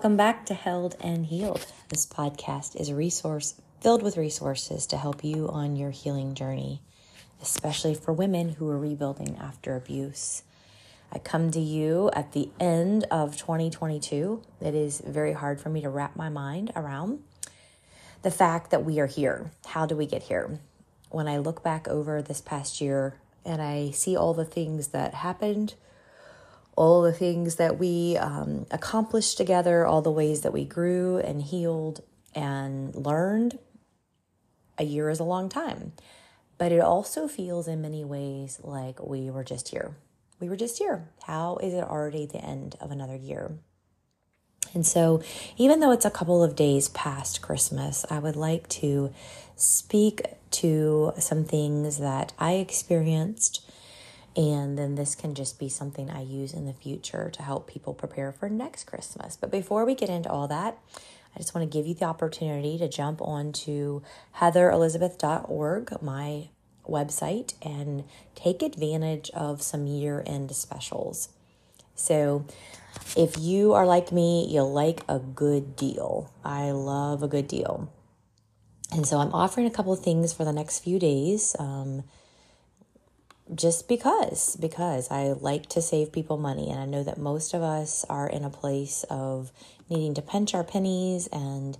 Welcome back to Held and Healed. This podcast is a resource filled with resources to help you on your healing journey, especially for women who are rebuilding after abuse. I come to you at the end of 2022. It is very hard for me to wrap my mind around the fact that we are here. How do we get here? When I look back over this past year and I see all the things that happened, all the things that we um, accomplished together, all the ways that we grew and healed and learned. A year is a long time, but it also feels in many ways like we were just here. We were just here. How is it already the end of another year? And so, even though it's a couple of days past Christmas, I would like to speak to some things that I experienced and then this can just be something I use in the future to help people prepare for next Christmas. But before we get into all that, I just want to give you the opportunity to jump onto heatherelizabeth.org, my website, and take advantage of some year end specials. So, if you are like me, you'll like a good deal. I love a good deal. And so, I'm offering a couple of things for the next few days. Um, just because because I like to save people money and I know that most of us are in a place of needing to pinch our pennies and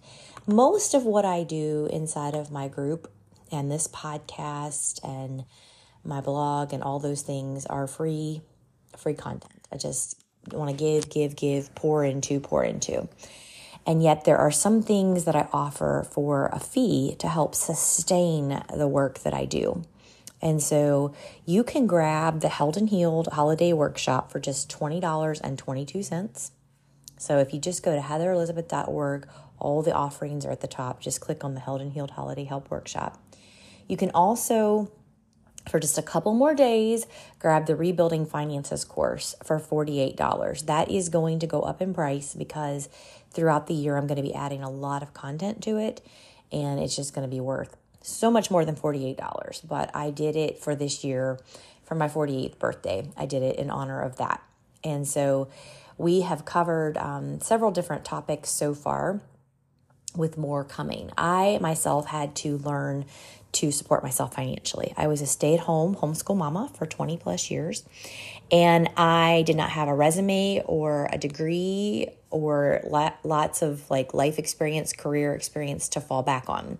most of what I do inside of my group and this podcast and my blog and all those things are free free content. I just want to give give give pour into pour into. And yet there are some things that I offer for a fee to help sustain the work that I do. And so you can grab the Held and Healed Holiday Workshop for just $20.22. So if you just go to heatherelizabeth.org, all the offerings are at the top. Just click on the Held and Healed Holiday Help Workshop. You can also, for just a couple more days, grab the Rebuilding Finances course for $48. That is going to go up in price because throughout the year I'm going to be adding a lot of content to it and it's just going to be worth so much more than $48, but I did it for this year for my 48th birthday. I did it in honor of that. And so we have covered um, several different topics so far with more coming. I myself had to learn to support myself financially. I was a stay at home homeschool mama for 20 plus years, and I did not have a resume or a degree or lots of like life experience, career experience to fall back on.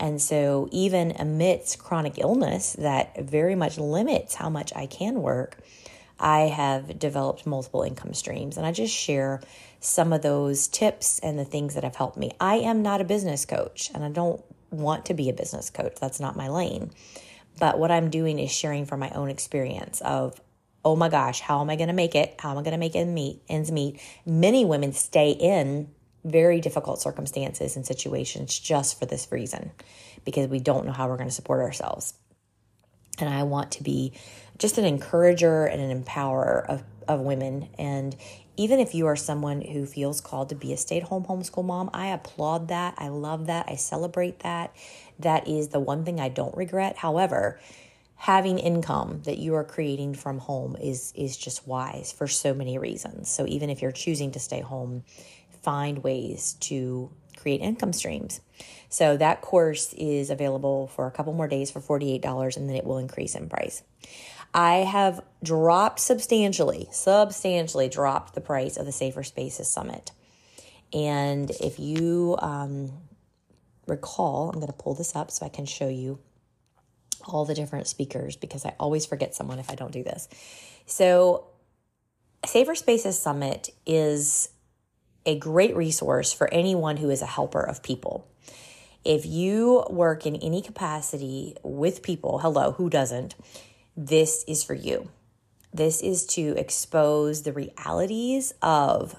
And so, even amidst chronic illness that very much limits how much I can work, I have developed multiple income streams. And I just share some of those tips and the things that have helped me. I am not a business coach and I don't want to be a business coach, that's not my lane. But what I'm doing is sharing from my own experience of, oh my gosh, how am I going to make it? How am I going to make ends meet? Ends meet. Many women stay in very difficult circumstances and situations just for this reason because we don't know how we're going to support ourselves. And I want to be just an encourager and an empowerer of, of women. And even if you are someone who feels called to be a stay at home homeschool mom, I applaud that. I love that. I celebrate that. That is the one thing I don't regret. However, having income that you are creating from home is is just wise for so many reasons. So even if you're choosing to stay home, find ways to create income streams. So that course is available for a couple more days for $48 and then it will increase in price. I have dropped substantially, substantially dropped the price of the Safer Spaces Summit. And if you um, recall, I'm going to pull this up so I can show you all the different speakers because I always forget someone if I don't do this. So, Safer Spaces Summit is a great resource for anyone who is a helper of people. If you work in any capacity with people, hello, who doesn't? This is for you. This is to expose the realities of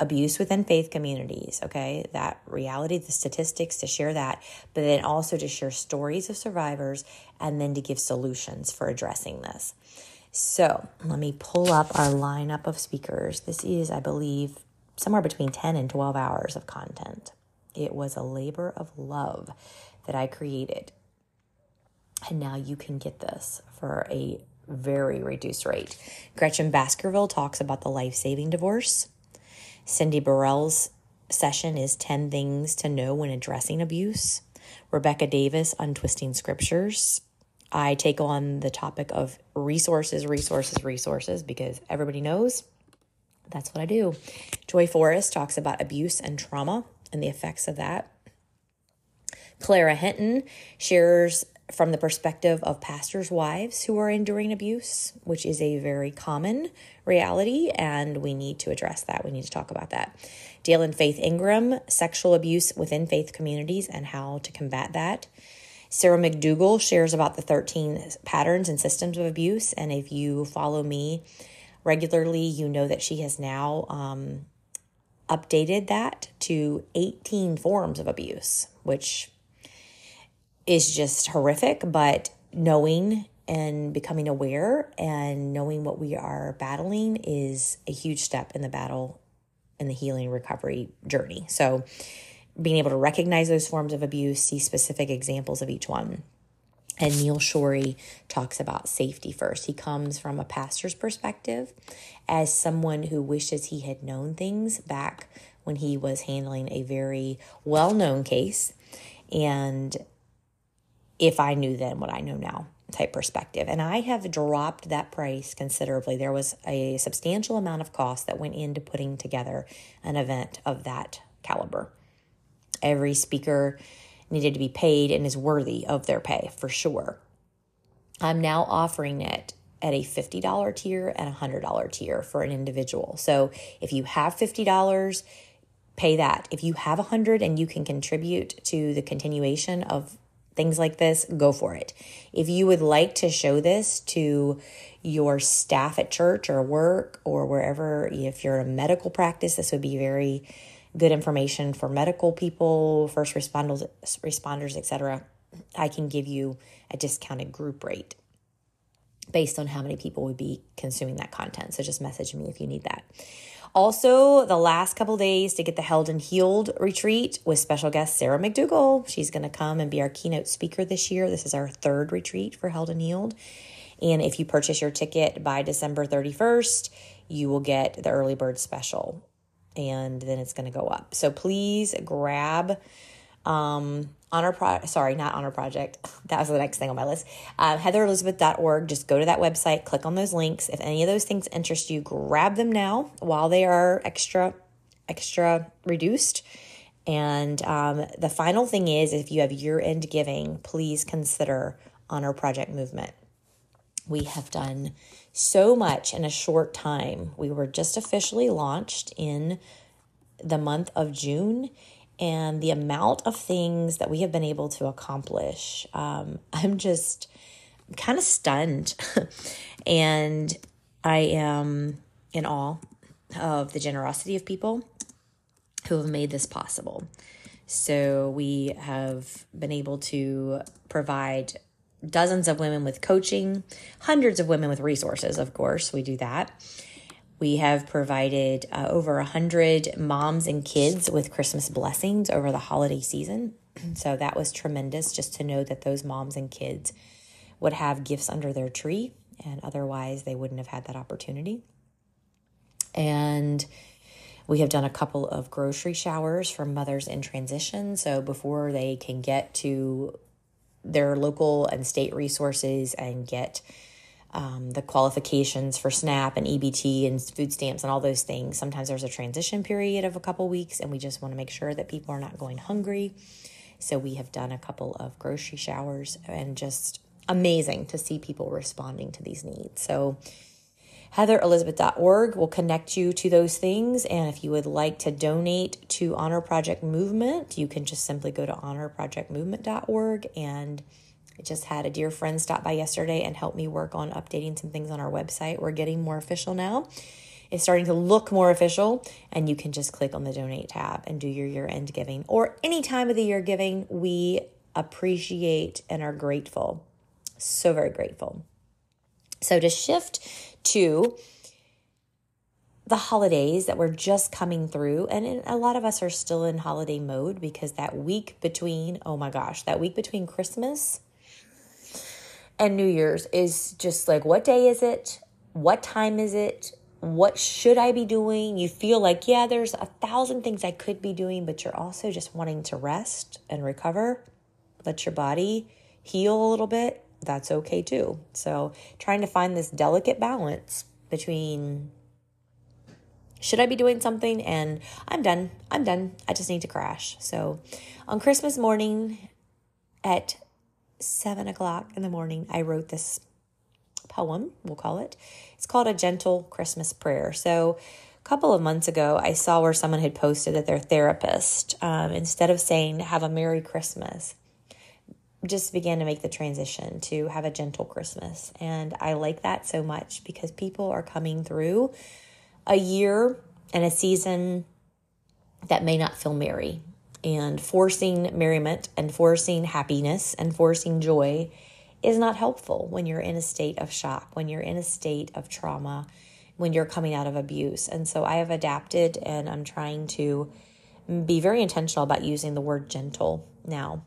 abuse within faith communities, okay? That reality, the statistics, to share that, but then also to share stories of survivors and then to give solutions for addressing this. So let me pull up our lineup of speakers. This is, I believe, somewhere between 10 and 12 hours of content. It was a labor of love that I created. And now you can get this for a very reduced rate. Gretchen Baskerville talks about the life saving divorce. Cindy Burrell's session is 10 things to know when addressing abuse. Rebecca Davis, Untwisting Scriptures. I take on the topic of resources, resources, resources, because everybody knows that's what I do. Joy Forrest talks about abuse and trauma and the effects of that. Clara Hinton shares from the perspective of pastors' wives who are enduring abuse, which is a very common reality, and we need to address that. We need to talk about that. Dale and Faith Ingram, sexual abuse within faith communities and how to combat that. Sarah McDugal shares about the 13 patterns and systems of abuse. And if you follow me regularly, you know that she has now um, updated that to 18 forms of abuse, which is just horrific. But knowing and becoming aware and knowing what we are battling is a huge step in the battle in the healing recovery journey. So, being able to recognize those forms of abuse, see specific examples of each one. And Neil Schori talks about safety first. He comes from a pastor's perspective as someone who wishes he had known things back when he was handling a very well known case. And if I knew then what I know now type perspective. And I have dropped that price considerably. There was a substantial amount of cost that went into putting together an event of that caliber. Every speaker needed to be paid and is worthy of their pay for sure. I'm now offering it at a $50 tier and a $100 tier for an individual. So if you have $50, pay that. If you have a 100 and you can contribute to the continuation of things like this, go for it. If you would like to show this to your staff at church or work or wherever, if you're a medical practice, this would be very good information for medical people, first responders, responders, etc. I can give you a discounted group rate based on how many people would be consuming that content. So just message me if you need that. Also, the last couple days to get the Held and Healed retreat with special guest Sarah McDugal. She's going to come and be our keynote speaker this year. This is our third retreat for Held and Healed. And if you purchase your ticket by December 31st, you will get the early bird special. And then it's going to go up. So please grab um, honor pro sorry not honor project. That was the next thing on my list. Uh, heatherelizabeth.org just go to that website click on those links. If any of those things interest you grab them now while they are extra extra reduced. And um, the final thing is if you have year-end giving please consider honor project movement. We have done so much in a short time we were just officially launched in the month of june and the amount of things that we have been able to accomplish. Um, I'm just kind of stunned. and I am in awe of the generosity of people who have made this possible. So we have been able to provide dozens of women with coaching, hundreds of women with resources, of course, we do that. We have provided uh, over a hundred moms and kids with Christmas blessings over the holiday season. So that was tremendous just to know that those moms and kids would have gifts under their tree, and otherwise they wouldn't have had that opportunity. And we have done a couple of grocery showers for mothers in transition. So before they can get to their local and state resources and get um, the qualifications for SNAP and EBT and food stamps and all those things. Sometimes there's a transition period of a couple weeks, and we just want to make sure that people are not going hungry. So we have done a couple of grocery showers and just amazing to see people responding to these needs. So heatherelizabeth.org will connect you to those things. And if you would like to donate to Honor Project Movement, you can just simply go to honorprojectmovement.org and I just had a dear friend stop by yesterday and help me work on updating some things on our website. We're getting more official now. It's starting to look more official, and you can just click on the donate tab and do your year end giving or any time of the year giving. We appreciate and are grateful. So very grateful. So to shift to the holidays that we're just coming through, and a lot of us are still in holiday mode because that week between, oh my gosh, that week between Christmas and New Year's is just like what day is it? What time is it? what should I be doing? You feel like, yeah, there's a thousand things I could be doing, but you're also just wanting to rest and recover. Let your body heal a little bit. That's okay too. So, trying to find this delicate balance between should I be doing something and I'm done. I'm done. I just need to crash. So, on Christmas morning at seven o'clock in the morning, I wrote this poem, we'll call it. It's called A Gentle Christmas Prayer. So, a couple of months ago, I saw where someone had posted that their therapist, um, instead of saying, Have a Merry Christmas, just began to make the transition to have a gentle Christmas. And I like that so much because people are coming through a year and a season that may not feel merry. And forcing merriment and forcing happiness and forcing joy is not helpful when you're in a state of shock, when you're in a state of trauma, when you're coming out of abuse. And so I have adapted and I'm trying to be very intentional about using the word gentle now.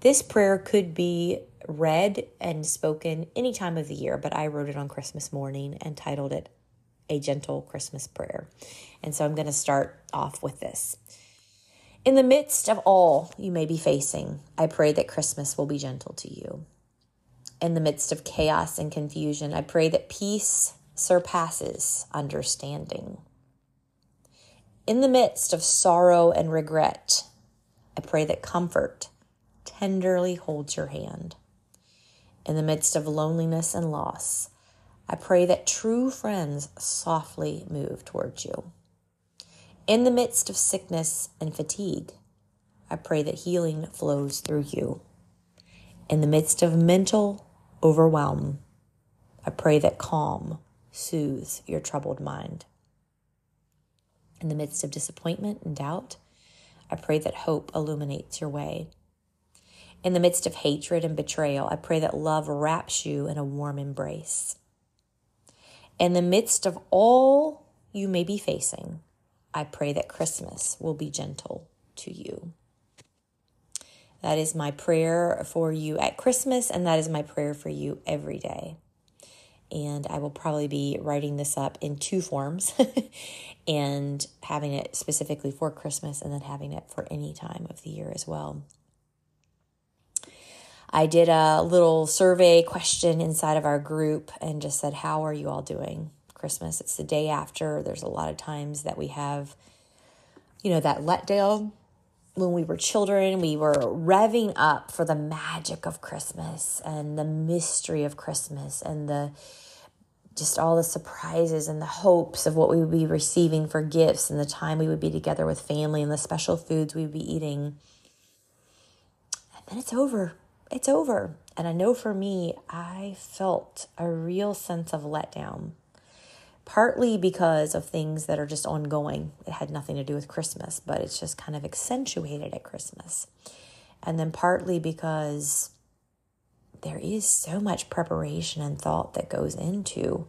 This prayer could be read and spoken any time of the year, but I wrote it on Christmas morning and titled it A Gentle Christmas Prayer. And so I'm going to start off with this. In the midst of all you may be facing, I pray that Christmas will be gentle to you in the midst of chaos and confusion. I pray that peace surpasses understanding. In the midst of sorrow and regret, I pray that comfort tenderly holds your hand. In the midst of loneliness and loss, I pray that true friends softly move towards you. In the midst of sickness and fatigue, I pray that healing flows through you. In the midst of mental overwhelm. I pray that calm soothes your troubled mind. In the midst of disappointment and doubt, I pray that hope illuminates your way. In the midst of hatred and betrayal, I pray that love wraps you in a warm embrace. In the midst of all you may be facing, I pray that Christmas will be gentle to you. That is my prayer for you at Christmas, and that is my prayer for you every day. And I will probably be writing this up in two forms and having it specifically for Christmas and then having it for any time of the year as well. I did a little survey question inside of our group and just said, How are you all doing? Christmas. It's the day after. There's a lot of times that we have, you know, that letdown when we were children, we were revving up for the magic of Christmas and the mystery of Christmas and the just all the surprises and the hopes of what we would be receiving for gifts and the time we would be together with family and the special foods we would be eating. And then it's over. It's over. And I know for me, I felt a real sense of letdown partly because of things that are just ongoing. It had nothing to do with Christmas, but it's just kind of accentuated at Christmas. And then partly because there is so much preparation and thought that goes into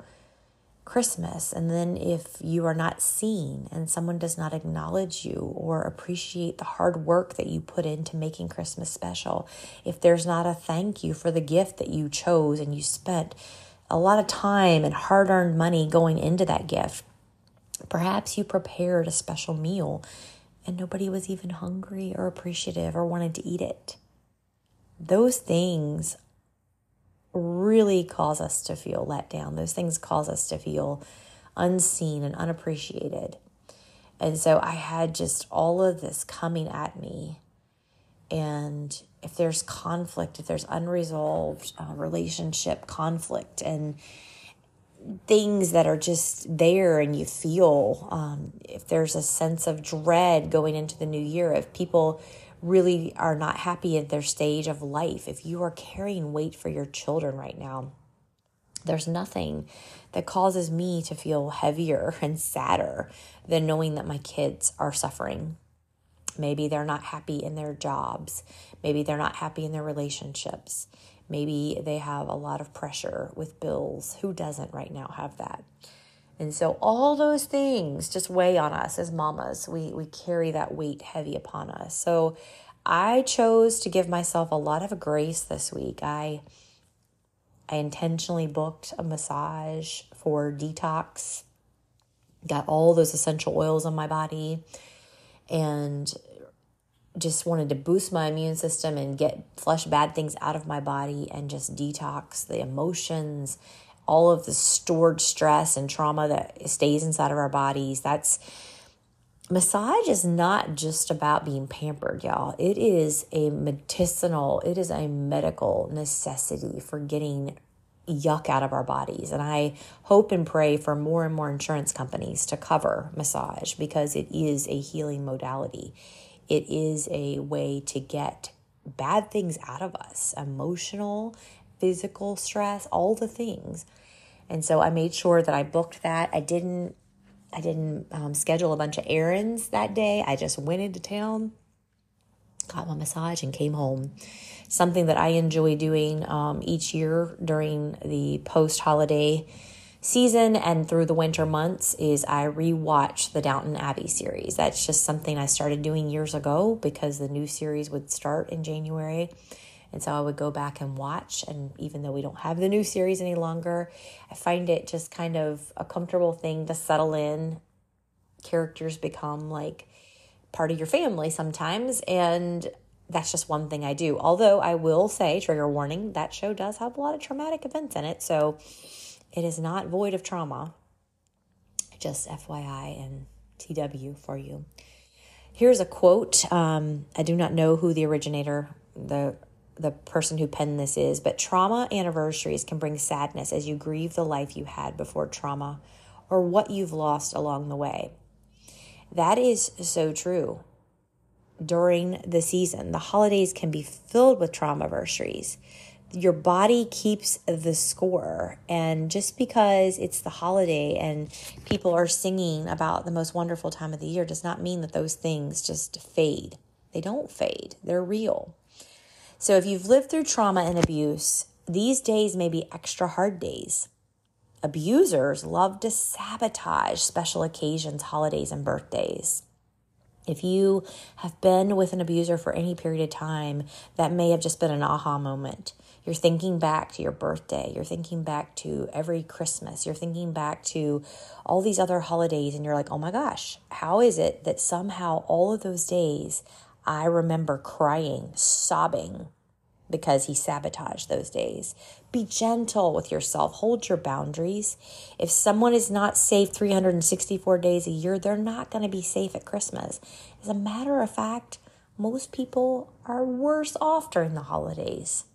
Christmas. And then if you are not seen and someone does not acknowledge you or appreciate the hard work that you put into making Christmas special, if there's not a thank you for the gift that you chose and you spent a lot of time and hard earned money going into that gift. Perhaps you prepared a special meal and nobody was even hungry or appreciative or wanted to eat it. Those things really cause us to feel let down. Those things cause us to feel unseen and unappreciated. And so I had just all of this coming at me. And if there's conflict, if there's unresolved uh, relationship conflict and things that are just there and you feel, um, if there's a sense of dread going into the new year, if people really are not happy at their stage of life, if you are carrying weight for your children right now, there's nothing that causes me to feel heavier and sadder than knowing that my kids are suffering Maybe they're not happy in their jobs. Maybe they're not happy in their relationships. Maybe they have a lot of pressure with bills. Who doesn't right now have that? And so all those things just weigh on us as mamas. We we carry that weight heavy upon us. So I chose to give myself a lot of grace this week. I I intentionally booked a massage for detox got all those essential oils on my body and just wanted to boost my immune system and get flush bad things out of my body and just detox the emotions all of the stored stress and trauma that stays inside of our bodies that's massage is not just about being pampered y'all it is a medicinal it is a medical necessity for getting yuck out of our bodies. And I hope and pray for more and more insurance companies to cover massage because it is a healing modality. It is a way to get bad things out of us emotional, physical stress, all the things. And so I made sure that I booked that. I didn't. I didn't um, schedule a bunch of errands that day. I just went into town, got my massage, and came home something that I enjoy doing um, each year during the post holiday season and through the winter months is I rewatch the Downton Abbey series. That's just something I started doing years ago because the new series would start in January. And so I would go back and watch. And even though we don't have the new series any longer, I find it just kind of a comfortable thing to settle in. Characters become like part of your family sometimes. And that's just one thing I do. Although I will say, trigger warning, that show does have a lot of traumatic events in it. So it is not void of trauma. Just FYI and TW for you. Here's a quote. Um, I do not know who the originator, the the person who penned this is, but trauma anniversaries can bring sadness as you grieve the life you had before trauma or what you've lost along the way. That is so true during the season. The holidays can be filled with trauma anniversaries. Your body keeps the score. And just because it's the holiday and people are singing about the most wonderful time of the year does not mean that those things just fade. They don't fade, they're real. So if you've lived through trauma and abuse, these days may be extra hard days. Abusers love to sabotage special occasions, holidays, and birthdays. If you have been with an abuser for any period of time, that may have just been an aha moment. You're thinking back to your birthday. You're thinking back to every Christmas. You're thinking back to all these other holidays, and you're like, oh my gosh, how is it that somehow all of those days I remember crying, sobbing because he sabotaged those days? Be gentle with yourself. Hold your boundaries. If someone is not safe 364 days a year, they're not going to be safe at Christmas. As a matter of fact, most people are worse off during the holidays.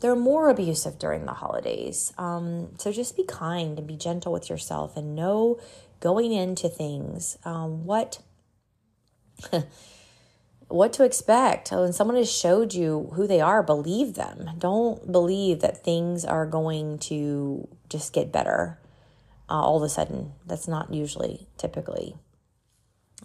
They're more abusive during the holidays. Um, so just be kind and be gentle with yourself and know going into things um, what what to expect. When someone has showed you who they are, believe them. Don't believe that things are going to just get better uh, all of a sudden. That's not usually, typically,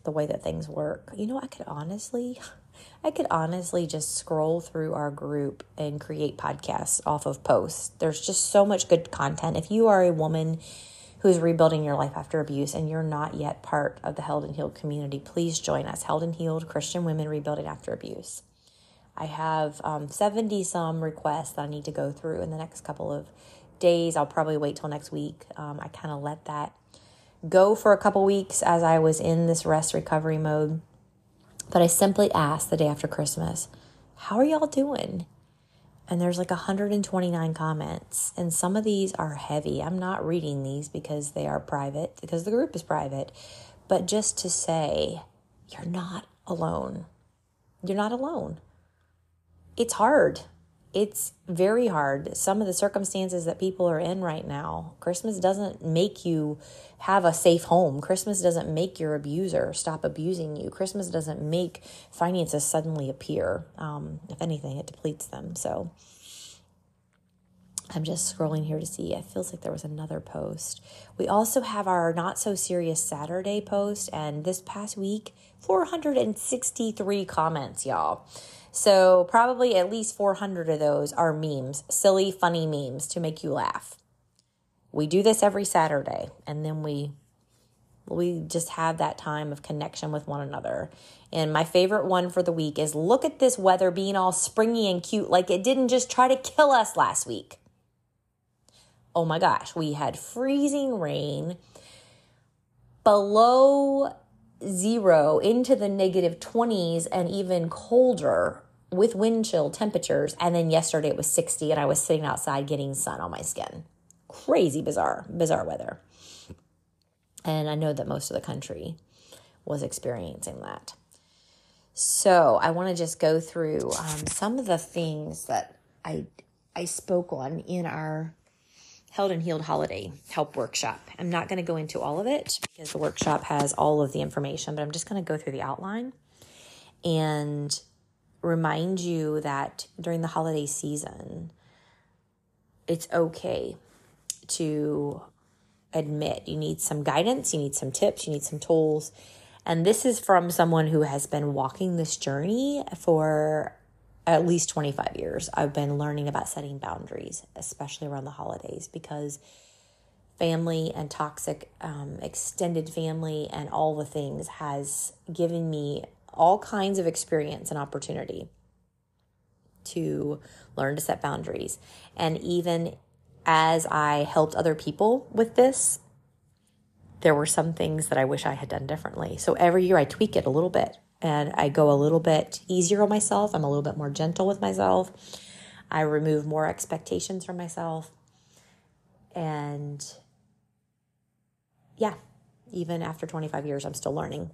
the way that things work. You know, I could honestly, I could honestly just scroll through our group and create podcasts off of posts. There's just so much good content. If you are a woman, who's rebuilding your life after abuse and you're not yet part of the Held and Healed community, please join us. Held and Healed Christian Women Rebuilding After Abuse. I have um, 70 some requests that I need to go through in the next couple of days. I'll probably wait till next week. Um, I kind of let that go for a couple weeks as I was in this rest recovery mode. But I simply asked the day after Christmas, How are y'all doing? And there's like 129 comments. And some of these are heavy. I'm not reading these because they are private because the group is private. But just to say you're not alone. You're not alone. It's hard it's very hard some of the circumstances that people are in right now christmas doesn't make you have a safe home christmas doesn't make your abuser stop abusing you christmas doesn't make finances suddenly appear um, if anything it depletes them so I'm just scrolling here to see. It feels like there was another post. We also have our Not So Serious Saturday post, and this past week, 463 comments, y'all. So, probably at least 400 of those are memes, silly, funny memes to make you laugh. We do this every Saturday, and then we we just have that time of connection with one another. And my favorite one for the week is look at this weather being all springy and cute like it didn't just try to kill us last week oh my gosh, we had freezing rain. below zero into the negative 20s and even colder with wind chill temperatures. And then yesterday it was 60 and I was sitting outside getting sun on my skin. Crazy bizarre, bizarre weather. And I know that most of the country was experiencing that. So I want to just go through um, some of the things that I I spoke on in our Held and Healed Holiday Help Workshop. I'm not going to go into all of it because the workshop has all of the information, but I'm just going to go through the outline and remind you that during the holiday season, it's okay to admit you need some guidance, you need some tips, you need some tools. And this is from someone who has been walking this journey for at least 25 years, I've been learning about setting boundaries, especially around the holidays, because family and toxic um, extended family and all the things has given me all kinds of experience and opportunity to learn to set boundaries. And even as I helped other people with this, there were some things that I wish I had done differently. So every year I tweak it a little bit and I go a little bit easier on myself. I'm a little bit more gentle with myself. I remove more expectations from myself. And yeah, even after 25 years, I'm still learning.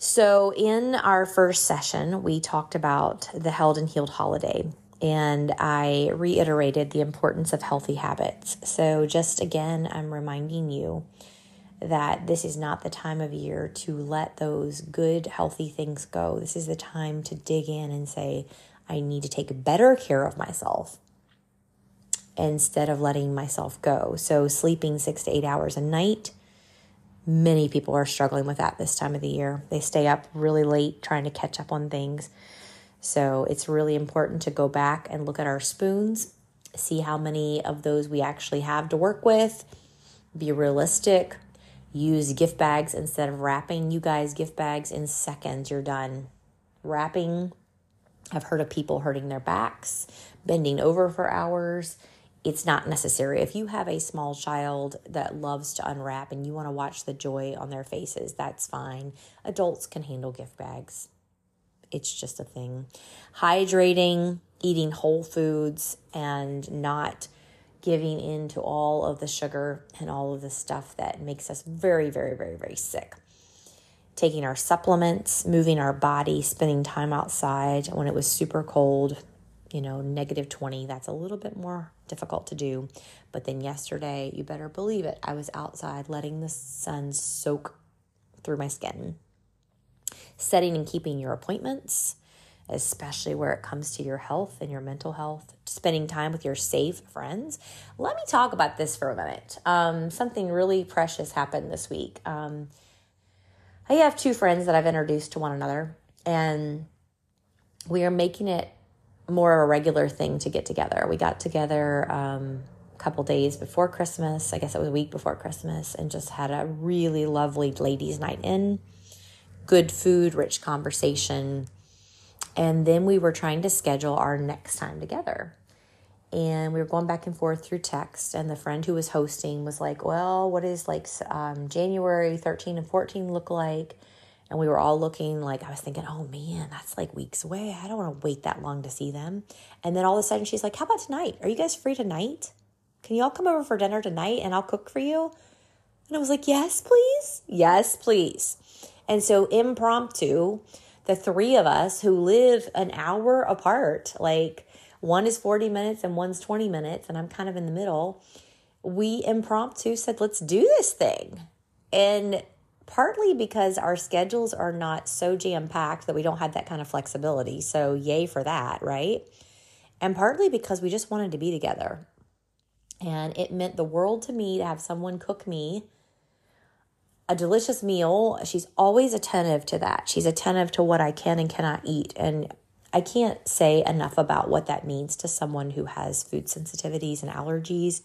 So, in our first session, we talked about the held and healed holiday, and I reiterated the importance of healthy habits. So, just again, I'm reminding you that this is not the time of year to let those good, healthy things go. This is the time to dig in and say, I need to take better care of myself instead of letting myself go. So, sleeping six to eight hours a night, many people are struggling with that this time of the year. They stay up really late trying to catch up on things. So, it's really important to go back and look at our spoons, see how many of those we actually have to work with, be realistic use gift bags instead of wrapping. You guys, gift bags in seconds, you're done. Wrapping, I've heard of people hurting their backs, bending over for hours. It's not necessary. If you have a small child that loves to unwrap and you want to watch the joy on their faces, that's fine. Adults can handle gift bags. It's just a thing. Hydrating, eating whole foods, and not giving in to all of the sugar and all of the stuff that makes us very, very, very, very sick. Taking our supplements, moving our body, spending time outside when it was super cold, you know, negative 20, that's a little bit more difficult to do. But then yesterday, you better believe it, I was outside letting the sun soak through my skin. Setting and keeping your appointments, especially where it comes to your health and your mental health, spending time with your safe friends. Let me talk about this for a minute. Um, something really precious happened this week. Um, I have two friends that I've introduced to one another, and we are making it more of a regular thing to get together. We got together um, a couple days before Christmas, I guess it was a week before Christmas, and just had a really lovely ladies' night in. Good food, rich conversation and then we were trying to schedule our next time together. And we were going back and forth through text. And the friend who was hosting was like, Well, what is like um, January 13 and 14 look like? And we were all looking like, I was thinking, Oh man, that's like weeks away. I don't want to wait that long to see them. And then all of a sudden she's like, How about tonight? Are you guys free tonight? Can you all come over for dinner tonight and I'll cook for you? And I was like, Yes, please. Yes, please. And so impromptu, the three of us who live an hour apart, like one is 40 minutes and one's 20 minutes, and I'm kind of in the middle, we impromptu said, let's do this thing. And partly because our schedules are not so jam packed that we don't have that kind of flexibility. So, yay for that, right? And partly because we just wanted to be together. And it meant the world to me to have someone cook me a delicious meal, she's always attentive to that. She's attentive to what I can and cannot eat. And I can't say enough about what that means to someone who has food sensitivities and allergies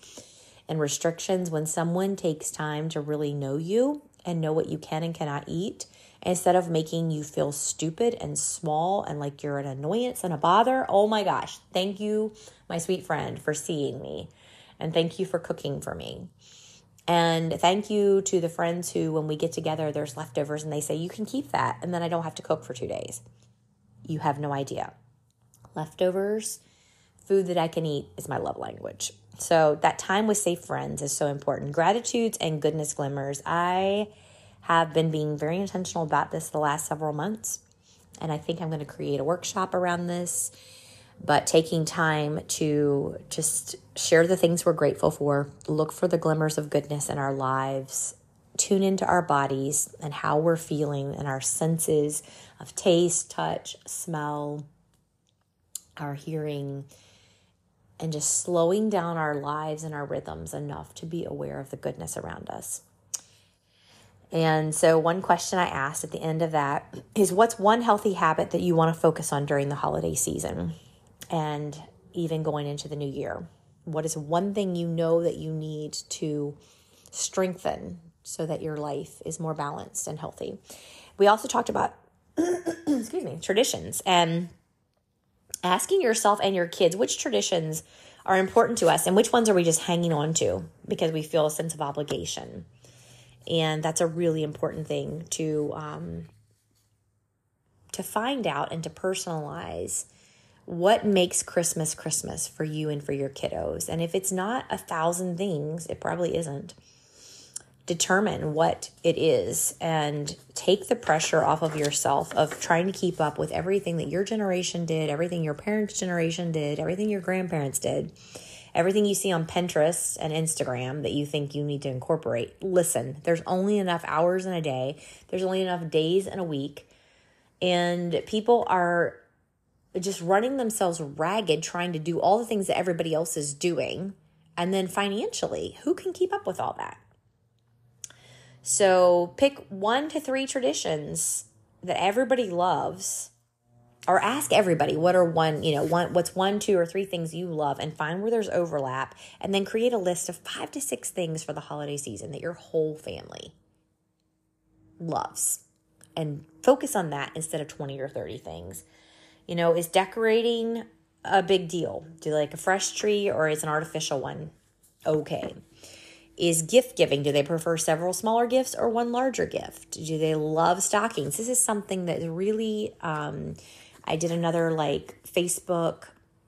and restrictions. When someone takes time to really know you and know what you can and cannot eat, instead of making you feel stupid and small and like you're an annoyance and a bother, oh my gosh, thank you, my sweet friend, for seeing me. And thank you for cooking for me. And thank you to the friends who, when we get together, there's leftovers and they say, you can keep that. And then I don't have to cook for two days. You have no idea. Leftovers, food that I can eat is my love language. So that time with safe friends is so important. Gratitudes and goodness glimmers. I have been being very intentional about this the last several months. And I think I'm going to create a workshop around this but taking time to just share the things we're grateful for, look for the glimmers of goodness in our lives, tune into our bodies and how we're feeling and our senses of taste, touch, smell, our hearing, and just slowing down our lives and our rhythms enough to be aware of the goodness around us. And so, one question I asked at the end of that is What's one healthy habit that you want to focus on during the holiday season? and even going into the new year? What is one thing you know that you need to strengthen so that your life is more balanced and healthy? We also talked about, excuse me, traditions and asking yourself and your kids which traditions are important to us and which ones are we just hanging on to because we feel a sense of obligation. And that's a really important thing to um, to find out and to personalize what makes Christmas Christmas for you and for your kiddos. And if it's not a thousand things, it probably isn't. Determine what it is and take the pressure off of yourself of trying to keep up with everything that your generation did, everything your parents' generation did, everything your grandparents did, everything you see on Pinterest and Instagram that you think you need to incorporate. Listen, there's only enough hours in a day, there's only enough days in a week, and people are just running themselves ragged trying to do all the things that everybody else is doing. And then financially, who can keep up with all that? So pick one to three traditions that everybody loves or ask everybody what are one, you know, one what's one, two or three things you love and find where there's overlap and then create a list of 5 to 6 things for the holiday season that your whole family loves. And focus on that instead of 20 or 30 things. You know, is decorating a big deal? Do like a fresh tree or is an artificial one okay? Is gift giving, do they prefer several smaller gifts or one larger gift? Do they love stockings? This is something that really, um, I did another like Facebook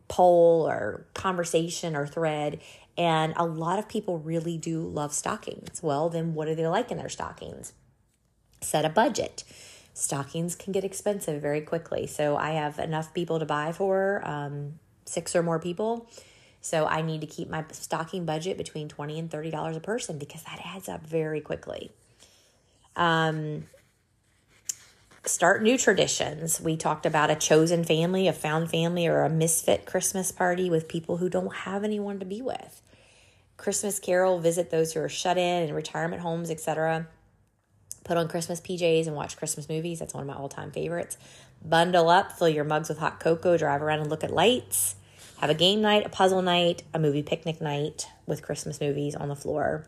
poll or conversation or thread, and a lot of people really do love stockings. Well, then what do they like in their stockings? Set a budget stockings can get expensive very quickly. So I have enough people to buy for um, six or more people. So I need to keep my stocking budget between twenty and thirty dollars a person because that adds up very quickly. Um, start new traditions. We talked about a chosen family, a found family, or a misfit Christmas party with people who don't have anyone to be with. Christmas Carol, visit those who are shut in in retirement homes, etc put on Christmas PJs and watch Christmas movies. That's one of my all time favorites. Bundle up, fill your mugs with hot cocoa, drive around and look at lights. Have a game night, a puzzle night, a movie picnic night with Christmas movies on the floor.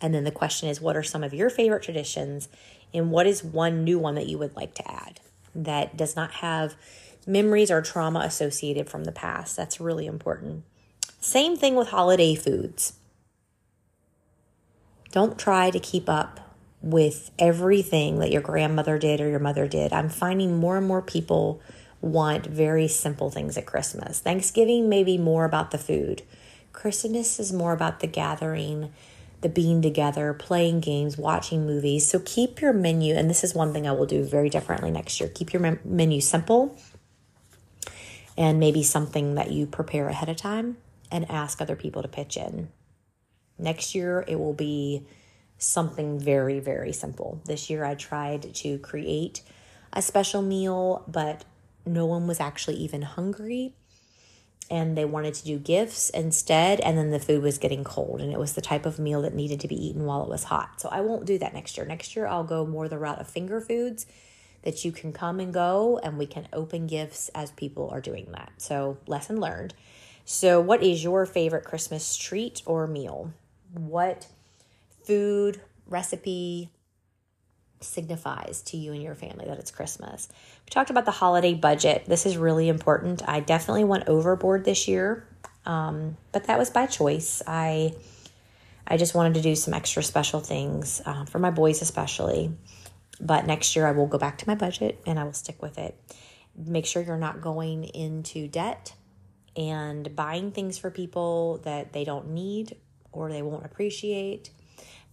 And then the question is what are some of your favorite traditions and what is one new one that you would like to add that does not have memories or trauma associated from the past? That's really important. Same thing with holiday foods. Don't try to keep up with everything that your grandmother did or your mother did. I'm finding more and more people want very simple things at Christmas. Thanksgiving may be more about the food. Christmas is more about the gathering, the being together, playing games, watching movies. So keep your menu, and this is one thing I will do very differently next year. Keep your menu simple and maybe something that you prepare ahead of time and ask other people to pitch in. Next year, it will be something very, very simple. This year I tried to create a special meal, but no one was actually even hungry. And they wanted to do gifts instead. And then the food was getting cold. And it was the type of meal that needed to be eaten while it was hot. So I won't do that next year. Next year, I'll go more the route of finger foods that you can come and go and we can open gifts as people are doing that. So, lesson learned. So, what is your favorite Christmas treat or meal? What food, recipe signifies to you and your family that it's Christmas. We talked about the holiday budget. This is really important. I definitely went overboard this year, um, but that was by choice. I I just wanted to do some extra special things uh, for my boys, especially. But next year, I will go back to my budget and I will stick with it. Make sure you're not going into debt and buying things for people that they don't need or they won't appreciate.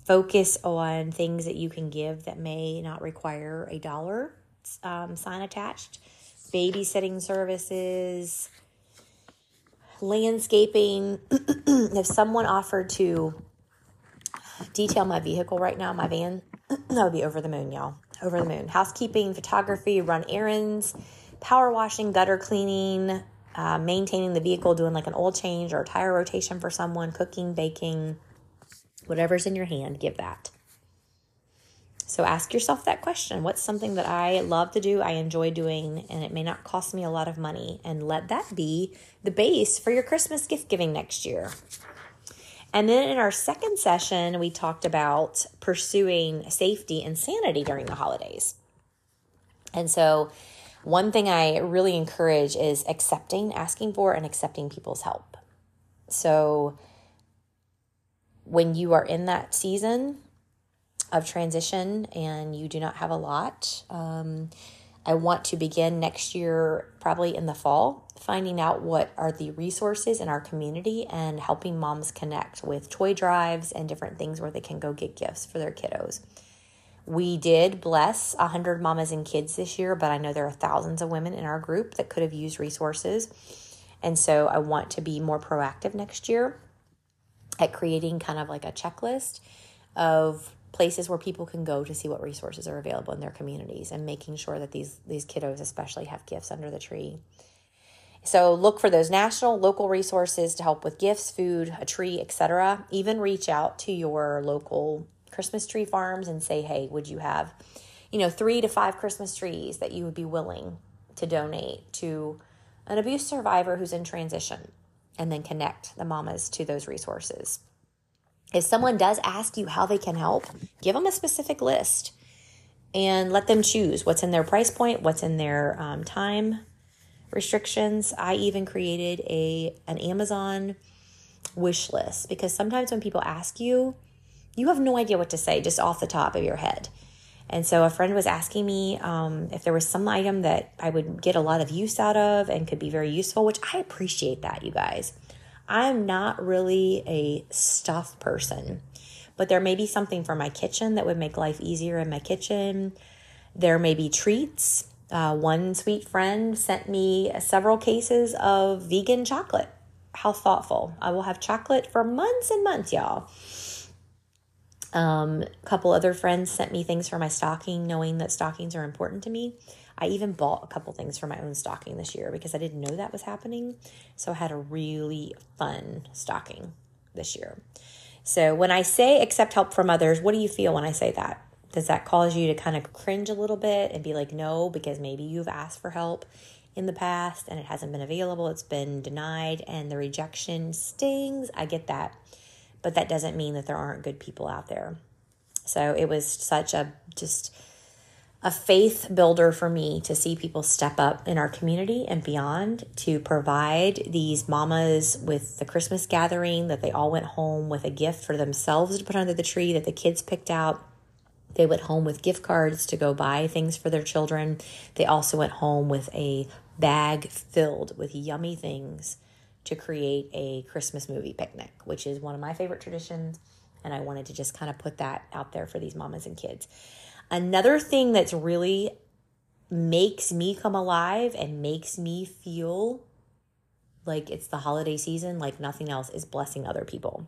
Focus on things that you can give that may not require a dollar um, sign attached. Babysitting services, landscaping. if someone offered to detail my vehicle right now, my van, that would be over the moon, y'all. Over the moon. Housekeeping, photography, run errands, power washing, gutter cleaning, uh, maintaining the vehicle, doing like an oil change or tire rotation for someone, cooking, baking, whatever's in your hand, give that. So ask yourself that question What's something that I love to do, I enjoy doing, and it may not cost me a lot of money? And let that be the base for your Christmas gift giving next year. And then in our second session, we talked about pursuing safety and sanity during the holidays. And so one thing I really encourage is accepting, asking for, and accepting people's help. So when you are in that season of transition and you do not have a lot, um, I want to begin next year, probably in the fall, finding out what are the resources in our community and helping moms connect with toy drives and different things where they can go get gifts for their kiddos. We did bless 100 mamas and kids this year, but I know there are thousands of women in our group that could have used resources. And so I want to be more proactive next year at creating kind of like a checklist of places where people can go to see what resources are available in their communities and making sure that these these kiddos especially have gifts under the tree. So look for those national, local resources to help with gifts, food, a tree, etc. Even reach out to your local Christmas tree farms and say, hey, would you have, you know, three to five Christmas trees that you would be willing to donate to an abuse survivor who's in transition? And then connect the mamas to those resources. If someone does ask you how they can help, give them a specific list and let them choose what's in their price point, what's in their um, time restrictions. I even created a an Amazon wish list because sometimes when people ask you, you have no idea what to say just off the top of your head. And so a friend was asking me um, if there was some item that I would get a lot of use out of and could be very useful, which I appreciate that, you guys. I'm not really a stuff person, but there may be something for my kitchen that would make life easier in my kitchen. There may be treats. Uh, one sweet friend sent me several cases of vegan chocolate. How thoughtful. I will have chocolate for months and months, y'all. Um, a couple other friends sent me things for my stocking, knowing that stockings are important to me. I even bought a couple things for my own stocking this year because I didn't know that was happening. So I had a really fun stocking this year. So when I say accept help from others, what do you feel when I say that? Does that cause you to kind of cringe a little bit and be like, no, because maybe you've asked for help in the past and it hasn't been available, it's been denied, and the rejection stings? I get that but that doesn't mean that there aren't good people out there. So it was such a just a faith builder for me to see people step up in our community and beyond to provide these mamas with the Christmas gathering that they all went home with a gift for themselves to put under the tree that the kids picked out. They went home with gift cards to go buy things for their children. They also went home with a bag filled with yummy things to create a Christmas movie picnic, which is one of my favorite traditions. And I wanted to just kind of put that out there for these mamas and kids. Another thing that's really makes me come alive and makes me feel like it's the holiday season, like nothing else, is blessing other people.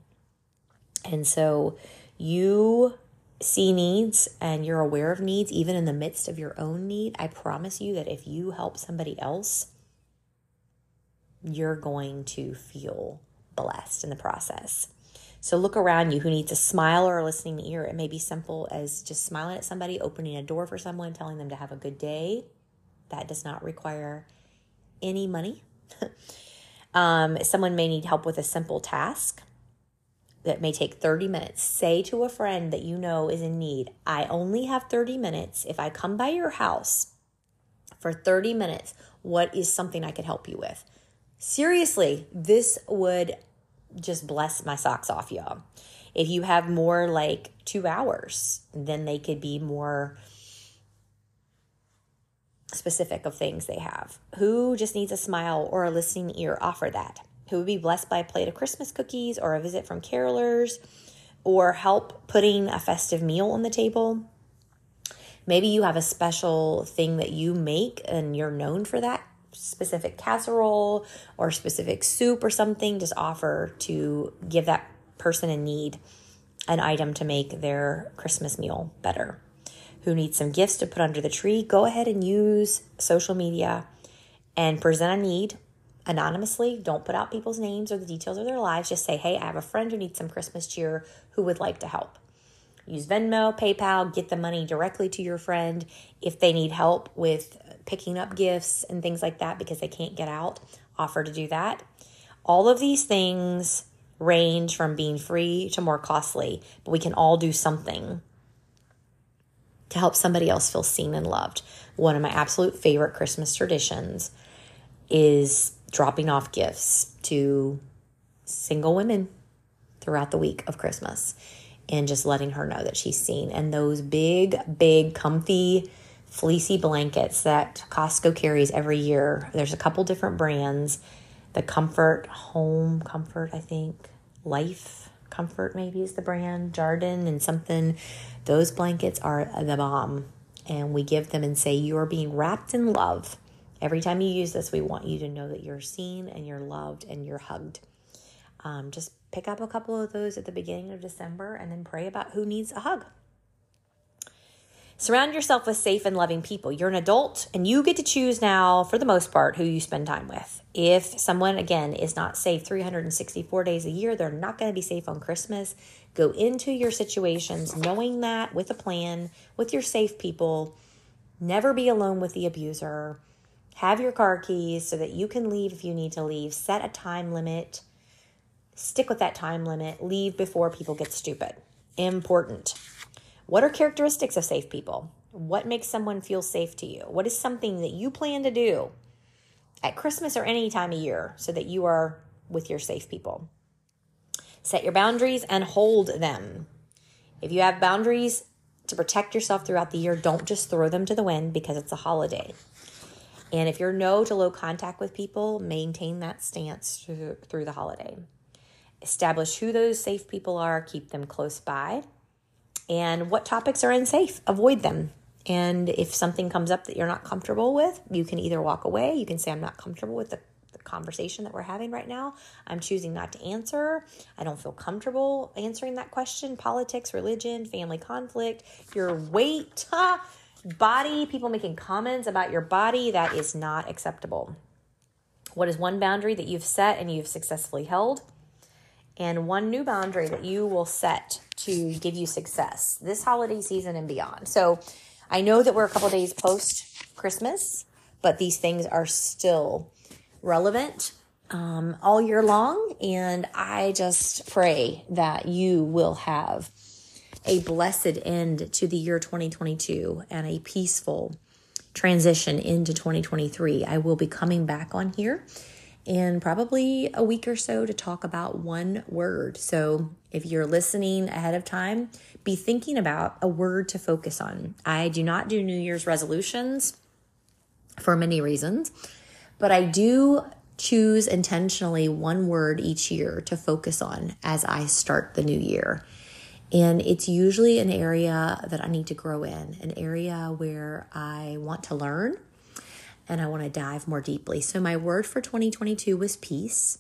And so you see needs and you're aware of needs, even in the midst of your own need. I promise you that if you help somebody else, you're going to feel blessed in the process. So look around you who needs a smile or a listening ear. It may be simple as just smiling at somebody, opening a door for someone, telling them to have a good day. That does not require any money. um, someone may need help with a simple task that may take 30 minutes. Say to a friend that you know is in need, I only have 30 minutes. If I come by your house for 30 minutes, what is something I could help you with? Seriously, this would just bless my socks off, y'all. If you have more like two hours, then they could be more specific of things they have. Who just needs a smile or a listening ear? Offer that. Who would be blessed by a plate of Christmas cookies or a visit from carolers or help putting a festive meal on the table? Maybe you have a special thing that you make and you're known for that specific casserole or specific soup or something. Just offer to give that person in need an item to make their Christmas meal better who needs some gifts to put under the tree, go ahead and use social media and present a need anonymously. Don't put out people's names or the details of their lives. Just say, hey, I have a friend who needs some Christmas cheer who would like to help. Use Venmo, PayPal, get the money directly to your friend. If they need help with picking up gifts and things like that because they can't get out, offer to do that. All of these things range from being free to more costly, but we can all do something to help somebody else feel seen and loved. One of my absolute favorite Christmas traditions is dropping off gifts to single women throughout the week of Christmas and just letting her know that she's seen. And those big, big, comfy, fleecy blankets that Costco carries every year, there's a couple different brands. The Comfort Home, Comfort, I think, Life Comfort maybe is the brand, Jarden, and something those blankets are the bomb. And we give them and say, You are being wrapped in love. Every time you use this, we want you to know that you're seen and you're loved and you're hugged. Um, just pick up a couple of those at the beginning of December and then pray about who needs a hug. Surround yourself with safe and loving people. You're an adult and you get to choose now, for the most part, who you spend time with. If someone, again, is not safe 364 days a year, they're not going to be safe on Christmas. Go into your situations knowing that with a plan, with your safe people. Never be alone with the abuser. Have your car keys so that you can leave if you need to leave. Set a time limit. Stick with that time limit. Leave before people get stupid. Important. What are characteristics of safe people? What makes someone feel safe to you? What is something that you plan to do at Christmas or any time of year so that you are with your safe people? Set your boundaries and hold them. If you have boundaries to protect yourself throughout the year, don't just throw them to the wind because it's a holiday. And if you're no to low contact with people, maintain that stance through, the holiday. Establish who those safe people are, keep them close by and what topics are unsafe. Avoid them. And if something comes up that you're not comfortable with, you can either walk away, you can say, I'm not comfortable with the, the conversation that we're having right now. I'm choosing not to answer. I don't feel comfortable answering that question. Politics, religion, family conflict, your weight, body, people making comments about your body, that is not acceptable. What is one boundary that you've set and you've successfully held? And one new boundary that you will set to give you success this holiday season and beyond. So I know that we're a couple days post Christmas, but these things are still relevant um, all year long. And I just pray that you will have a blessed end to the year 2022 and a peaceful transition into 2023. I will be coming back on here and probably a week or so to talk about one word. So if you're listening ahead of time, be thinking about a word to focus on. I do not do New Year's resolutions for many reasons, but I do choose intentionally one word each year to focus on as I start the new year. And it's usually an area that I need to grow in, an area where I want to learn and I want to dive more deeply. So, my word for 2022 was peace.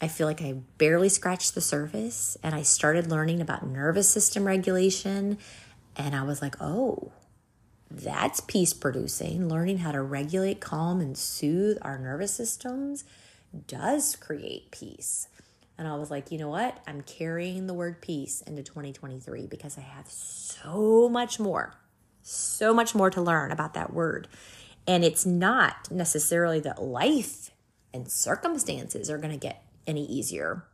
I feel like I barely scratched the surface and I started learning about nervous system regulation. And I was like, oh, that's peace producing. Learning how to regulate, calm, and soothe our nervous systems does create peace. And I was like, you know what? I'm carrying the word peace into 2023 because I have so much more, so much more to learn about that word. And it's not necessarily that life and circumstances are going to get any easier.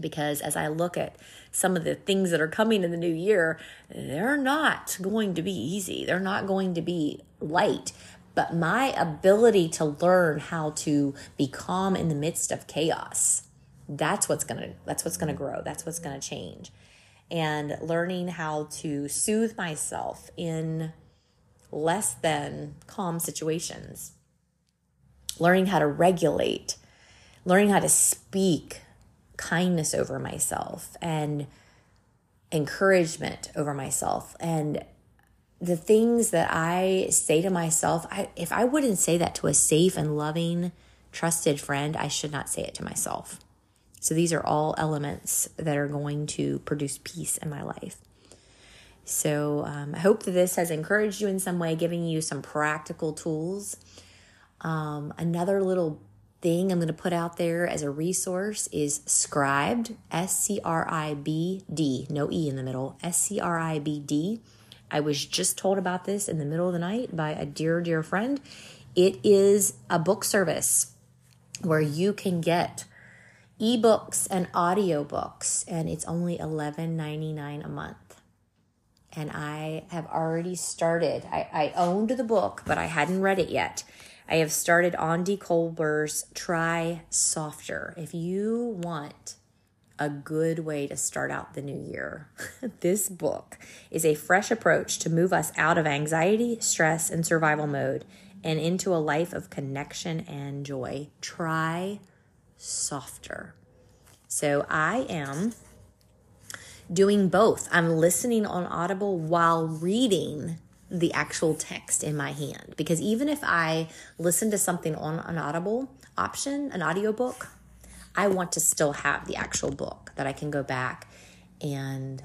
Because as I look at some of the things that are coming in the new year, they're not going to be easy. They're not going to be light. But my ability to learn how to be calm in the midst of chaos, that's what's gonna that's what's gonna grow. That's what's gonna change. and learning how to soothe myself in less than calm situations, learning how to regulate, learning how to speak kindness over myself and encouragement over myself and the things that I say to myself, I, if I wouldn't say that to a safe and loving, trusted friend, I should not say it to myself. So these are all elements that are going to produce peace in my life. So um, I hope that this has encouraged you in some way, giving you some practical tools. Um, another little thing I'm going to put out there as a resource is Scribd, S C R I B D, no E in the middle, S C R I B D. I was just told about this in the middle of the night by a dear, dear friend. It is a book service where you can get ebooks and audiobooks, and it's only $11.99 a month. And I have already started. I, I owned the book, but I hadn't read it yet. I have started Aundi Kolber's Try Softer. If you want a good way to start out the new year, this book is a fresh approach to move us out of anxiety, stress, and survival mode and into a life of connection and joy. Try softer. So I am doing both. I'm listening on Audible while reading the actual text in my hand because even if I listen to something on an Audible option, an audiobook, I want to still have the actual book that I can go back and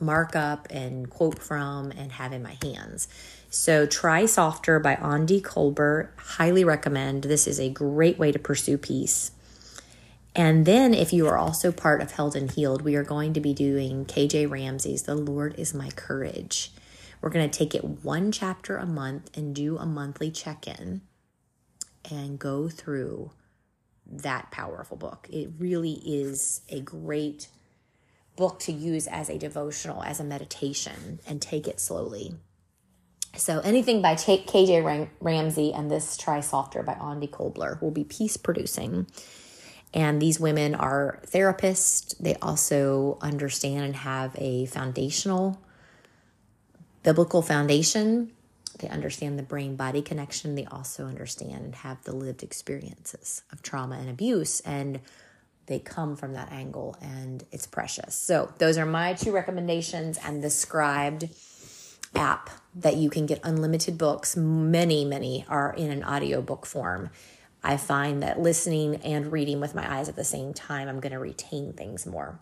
mark up and quote from and have in my hands. So, Try Softer by Aundi Kolber. Highly recommend. This is a great way to pursue peace. And then, if you are also part of Held and Healed, we are going to be doing KJ Ramsey's The Lord is My Courage. We're going to take it one chapter a month and do a monthly check in and go through that powerful book. It really is a great book to use as a devotional, as a meditation, and take it slowly. So anything by KJ Ramsey and this Try Softer by Aundi Kolber will be peace producing. And these women are therapists. They also understand and have a foundational biblical foundation. They understand the brain body connection. They also understand and have the lived experiences of trauma and abuse. And they come from that angle, and it's precious. So, those are my two recommendations and the Scribd app that you can get unlimited books. Many, many are in an audiobook form. I find that listening and reading with my eyes at the same time, I'm going to retain things more.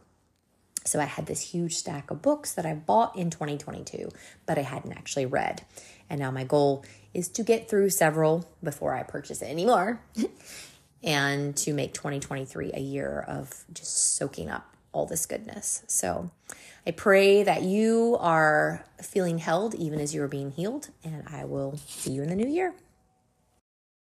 So I had this huge stack of books that I bought in 2022, but I hadn't actually read. And now my goal is to get through several before I purchase it anymore and to make 2023 a year of just soaking up all this goodness. So I pray that you are feeling held even as you are being healed, and I will see you in the new year.